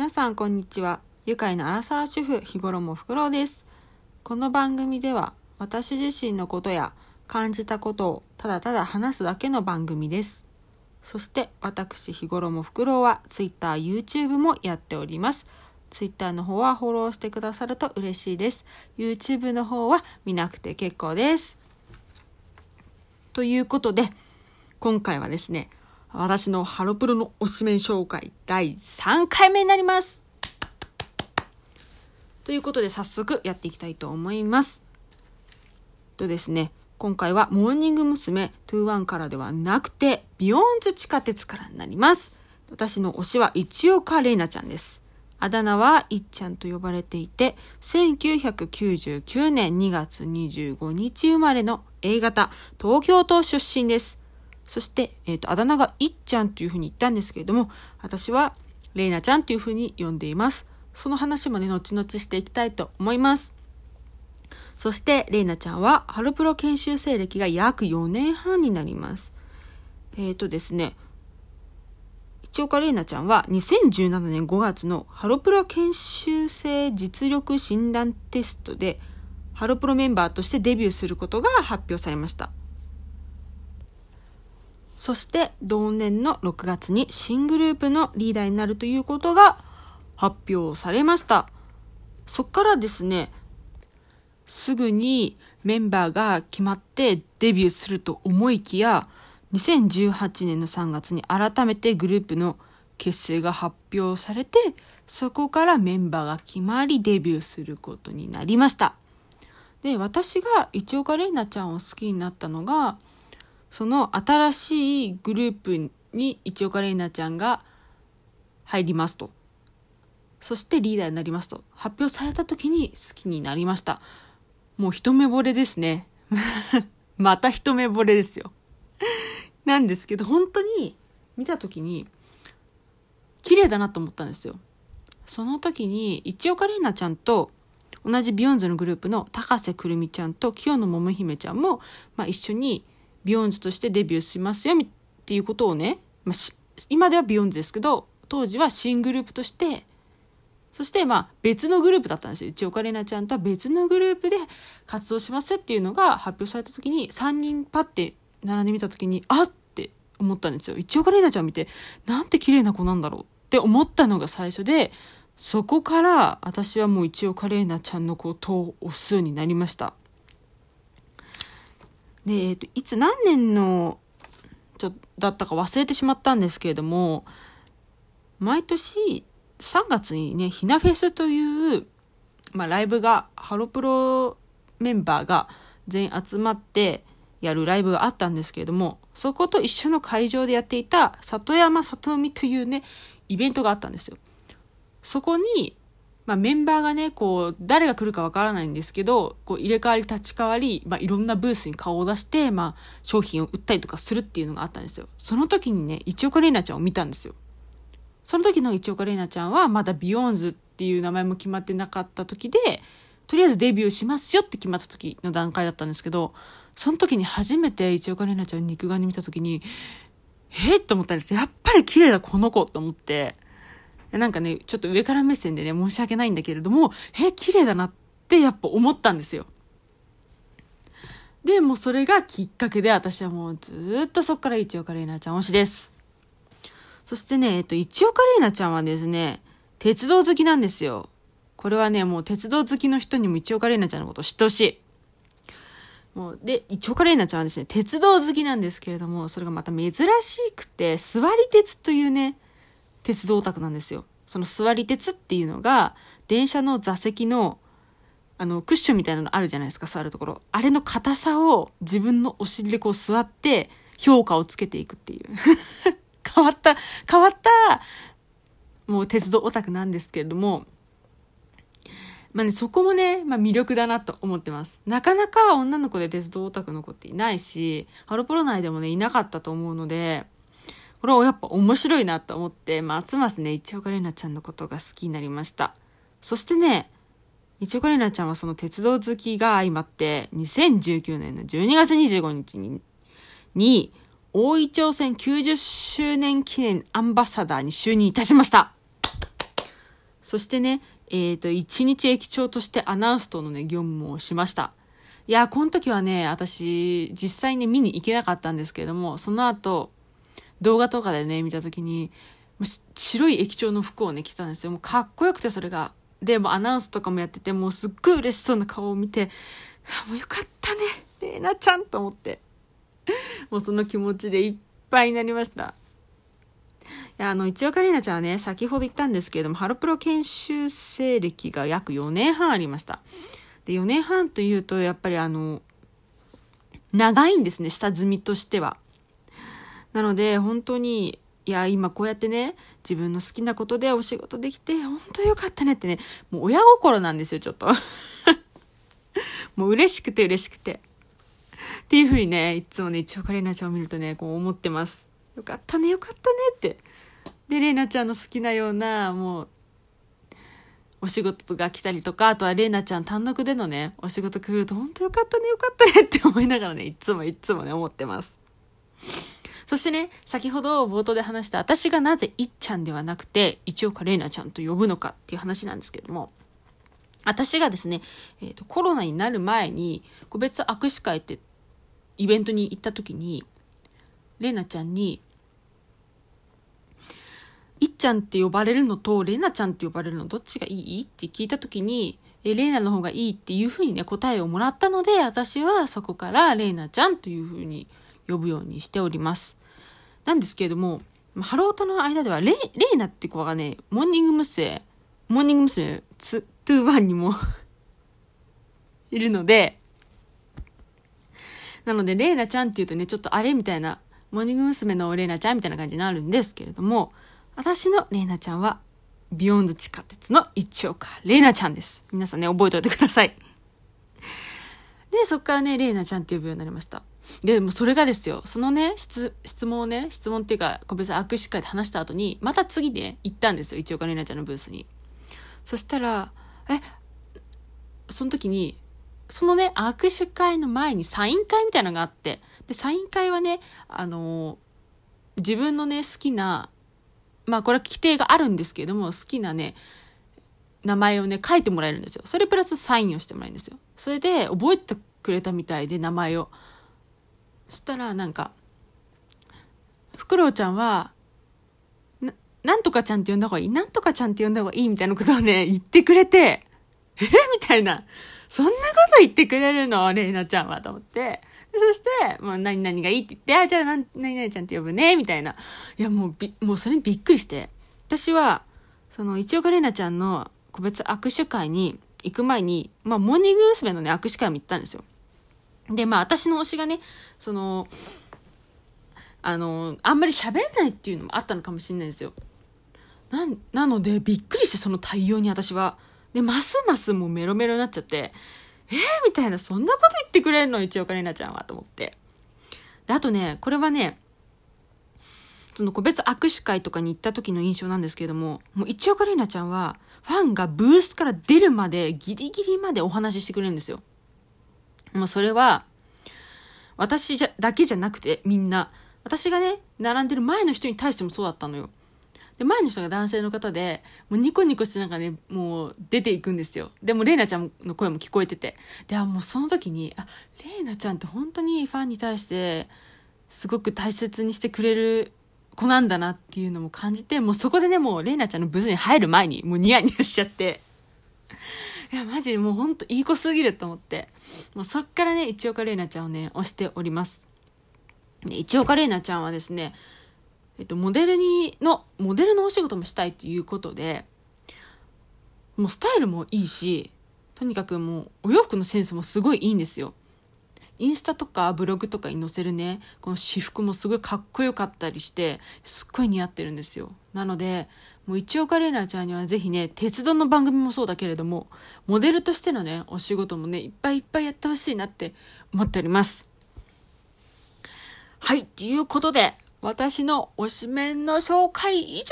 皆さんこんにちは。愉快なアラサー主婦、日頃もふくろうです。この番組では、私自身のことや感じたことをただただ話すだけの番組です。そして、私、日頃もふくろうは、Twitter、YouTube もやっております。Twitter の方はフォローしてくださると嬉しいです。YouTube の方は見なくて結構です。ということで、今回はですね、私のハロプロの推しメン紹介第3回目になります。ということで早速やっていきたいと思います。とですね、今回はモーニング娘。21からではなくて、ビヨーンズ地下鉄からになります。私の推しは一岡伶奈ちゃんです。あだ名はいっちゃんと呼ばれていて、1999年2月25日生まれの A 型東京都出身です。そして、えっ、ー、と、あだ名がいっちゃんというふうに言ったんですけれども、私はレイナちゃんというふうに呼んでいます。その話もね、後々していきたいと思います。そして、レイナちゃんは、ハロプロ研修生歴が約4年半になります。えっ、ー、とですね、一岡玲奈ちゃんは2017年5月のハロプロ研修生実力診断テストでハロプロメンバーとしてデビューすることが発表されました。そして同年の6月に新グループのリーダーになるということが発表されました。そっからですね、すぐにメンバーが決まってデビューすると思いきや、2018年の3月に改めてグループの結成が発表されて、そこからメンバーが決まりデビューすることになりました。で、私が一岡玲奈ちゃんを好きになったのが、その新しいグループに一岡玲奈ちゃんが入りますと。そしてリーダーになりますと。発表された時に好きになりました。もう一目惚れですね。また一目惚れですよ。なんですけど、本当に見た時に綺麗だなと思ったんですよ。その時に一岡伶奈ちゃんと同じビヨンズのグループの高瀬くるみちゃんと清野桃々姫ちゃんも、まあ、一緒にビヨンズとしてデビューしますよっていうことをね、まあ、今ではビヨンズですけど、当時は新グループとして、そしてまあ別のグループだったんですよ。一岡伶奈ちゃんとは別のグループで活動しますっていうのが発表された時に3人パッて並んでみた時に、あって思ったんですよ。一岡玲奈ちゃん見て、なんて綺麗な子なんだろうって思ったのが最初で、そこから私はもう一岡玲奈ちゃんのことを推すようになりました。で、えっ、と、いつ何年の、ちょ、だったか忘れてしまったんですけれども、毎年3月にね、ひなフェスという、まあ、ライブが、ハロプロメンバーが全員集まってやるライブがあったんですけれども、そこと一緒の会場でやっていた里山里海というね、イベントがあったんですよ。そこに、まあ、メンバーがね、こう、誰が来るかわからないんですけど、こう、入れ替わり立ち替わり、まあ、いろんなブースに顔を出して、まあ、商品を売ったりとかするっていうのがあったんですよ。その時にね、一岡伶奈ちゃんを見たんですよ。その時の一岡伶奈ちゃんは、まだビヨーンズっていう名前も決まってなかった時で、とりあえずデビューしますよって決まった時の段階だったんですけど、その時に初めて一岡玲奈ちゃん肉眼に見た時に、えっと思ったんですよ。やっぱり綺麗だ、この子と思って。なんかね、ちょっと上から目線でね、申し訳ないんだけれども、え、綺麗だなってやっぱ思ったんですよ。で、もうそれがきっかけで私はもうずっとそっから一岡玲奈ちゃん推しです。そしてね、えっと、一岡玲奈ちゃんはですね、鉄道好きなんですよ。これはね、もう鉄道好きの人にも一岡玲奈ちゃんのことを知ってほしい。もう、で、一岡玲奈ちゃんはですね、鉄道好きなんですけれども、それがまた珍しくて、座り鉄というね、鉄道オタクなんですよ。その座り鉄っていうのが、電車の座席の、あの、クッションみたいなのあるじゃないですか、座るところ。あれの硬さを自分のお尻でこう座って、評価をつけていくっていう。変わった、変わった、もう鉄道オタクなんですけれども、まあね、そこもね、まあ魅力だなと思ってます。なかなか女の子で鉄道オタクの子っていないし、ハロプロ内でもね、いなかったと思うので、これはやっぱ面白いなと思って、ますますね、一岡玲奈ちゃんのことが好きになりました。そしてね、一岡玲奈ちゃんはその鉄道好きが相まって、2019年の12月25日に、に、大井町線90周年記念アンバサダーに就任いたしました。そしてね、えっ、ー、と、一日駅長としてアナウンストのね、業務をしました。いや、この時はね、私、実際に見に行けなかったんですけれども、その後、動画とかでね、見た時に、白い駅長の服をね、着たんですよ。もうかっこよくて、それが。で、もアナウンスとかもやってて、もうすっごい嬉しそうな顔を見て、あ、もうよかったね、レイナちゃんと思って。もうその気持ちでいっぱいになりました。いや、あの、一岡里奈ちゃんはね、先ほど言ったんですけれども、ハロプロ研修生歴が約4年半ありました。で、4年半というと、やっぱりあの、長いんですね、下積みとしては。なので、本当に、いや、今こうやってね、自分の好きなことでお仕事できて、本当よかったねってね、もう親心なんですよ、ちょっと。もう嬉しくて嬉しくて。っていうふうにね、いつもね、一応カレーナちゃんを見るとね、こう思ってます。よかったね、よかったねって。で、レイナちゃんの好きなような、もう、お仕事が来たりとか、あとはレイナちゃん単独でのね、お仕事来ると、本当よかったね、よかったねって思いながらね、いつもいつもね、思ってます。そしてね、先ほど冒頭で話した私がなぜいっちゃんではなくて、一岡玲奈ちゃんと呼ぶのかっていう話なんですけども、私がですね、え、ー、と、コロナになる前に、個別握手会ってイベントに行った時に、玲奈ちゃんに、いっちゃんって呼ばれるのと、玲奈ちゃんって呼ばれるのどっちがいいって聞いた時に、え、レイナの方がいいっていうふうにね、答えをもらったので、私はそこからレイナちゃんというふうに呼ぶようにしております。なんですけれども、ハロータの間ではレ、レイナって子がね、モーニング娘。モーニング娘。ツ、 two one にも いるので、なので、レイナちゃんって言うとね、ちょっとあれみたいな、モーニング娘。のレイナちゃんみたいな感じになるんですけれども、私のレイナちゃんは、ビヨンド地下鉄の一岡レイナちゃんです。皆さんね、覚えておいてください。で、そっからね、レイナちゃんって呼ぶようになりました。で、もそれがですよ、そのね、質、質問をね、質問っていうか、個別握手会で話した後に、また次ね、行ったんですよ、一岡伶奈ちゃんのブースに。そしたら、え、その時に、そのね、握手会の前にサイン会みたいなのがあって、で、サイン会はね、あの、自分のね、好きな、まあこれは規定があるんですけれども、好きなね、名前をね、書いてもらえるんですよ。それプラスサインをしてもらえるんですよ。それで、覚えてくれたみたいで、名前を。そしたらなんか、フクロウちゃんは、な、なんとかちゃんって呼んだ方がいい？なんとかちゃんって呼んだ方がいいみたいなことをね、言ってくれて、え？みたいな。そんなこと言ってくれるの？レイナちゃんはと思って。そして、もう何々がいいって言って、あ、じゃあ何々ちゃんって呼ぶね、みたいな。いや、もうび、もうそれにびっくりして。私は、その、一岡玲奈ちゃんの個別握手会に行く前に、まあ、モーニング娘。のね、握手会も行ったんですよ。で、まあ私の推しがね、その、あの、あんまり喋んないっていうのもあったのかもしれないですよ。な、なので、びっくりしてその対応に私は。で、ますますもうメロメロになっちゃって、えー、みたいな、そんなこと言ってくれんの？一岡里奈ちゃんは、と思って。で、あとね、これはね、その個別握手会とかに行った時の印象なんですけれども、もう一岡里奈ちゃんは、ファンがブースから出るまで、ギリギリまでお話ししてくれるんですよ。もうそれは、私じゃ、だけじゃなくてみんな、私がね、並んでる前の人に対してもそうだったのよ。で、前の人が男性の方で、もうニコニコしてなんかね、もう出ていくんですよ。でも、レイナちゃんの声も聞こえてて。で、あ、もうその時に、あ、レイナちゃんって本当にファンに対して、すごく大切にしてくれる子なんだなっていうのも感じて、もうそこでね、もうレイナちゃんのブースに入る前に、もうニヤニヤしちゃって、いや、マジもうほんといい子すぎると思って。もうそっからね、一岡玲奈ちゃんをね、推しております。で、一岡玲奈ちゃんはですね、えっと、モデルに、の、モデルのお仕事もしたいということで、もうスタイルもいいし、とにかくもうお洋服のセンスもすごいいいんですよ。インスタとかブログとかに載せるね、この私服もすごいかっこよかったりして、すっごい似合ってるんですよ。なので、もう一岡玲奈ちゃんにはぜひね、鉄道の番組もそうだけれども、モデルとしてのね、お仕事もね、いっぱいいっぱいやってほしいなって思っております。はい、ということで、私の推しメンの紹介以上になり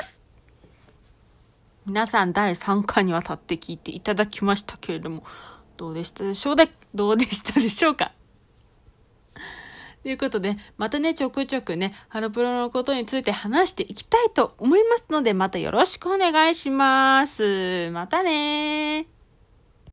ます皆さん第3回にわたって聞いていただきましたけれども、どうでしたでしょうで、どうでしたでしょうか？ということで、またね、ちょくちょくね、ハロプロのことについて話していきたいと思いますので、またよろしくお願いします。またねー。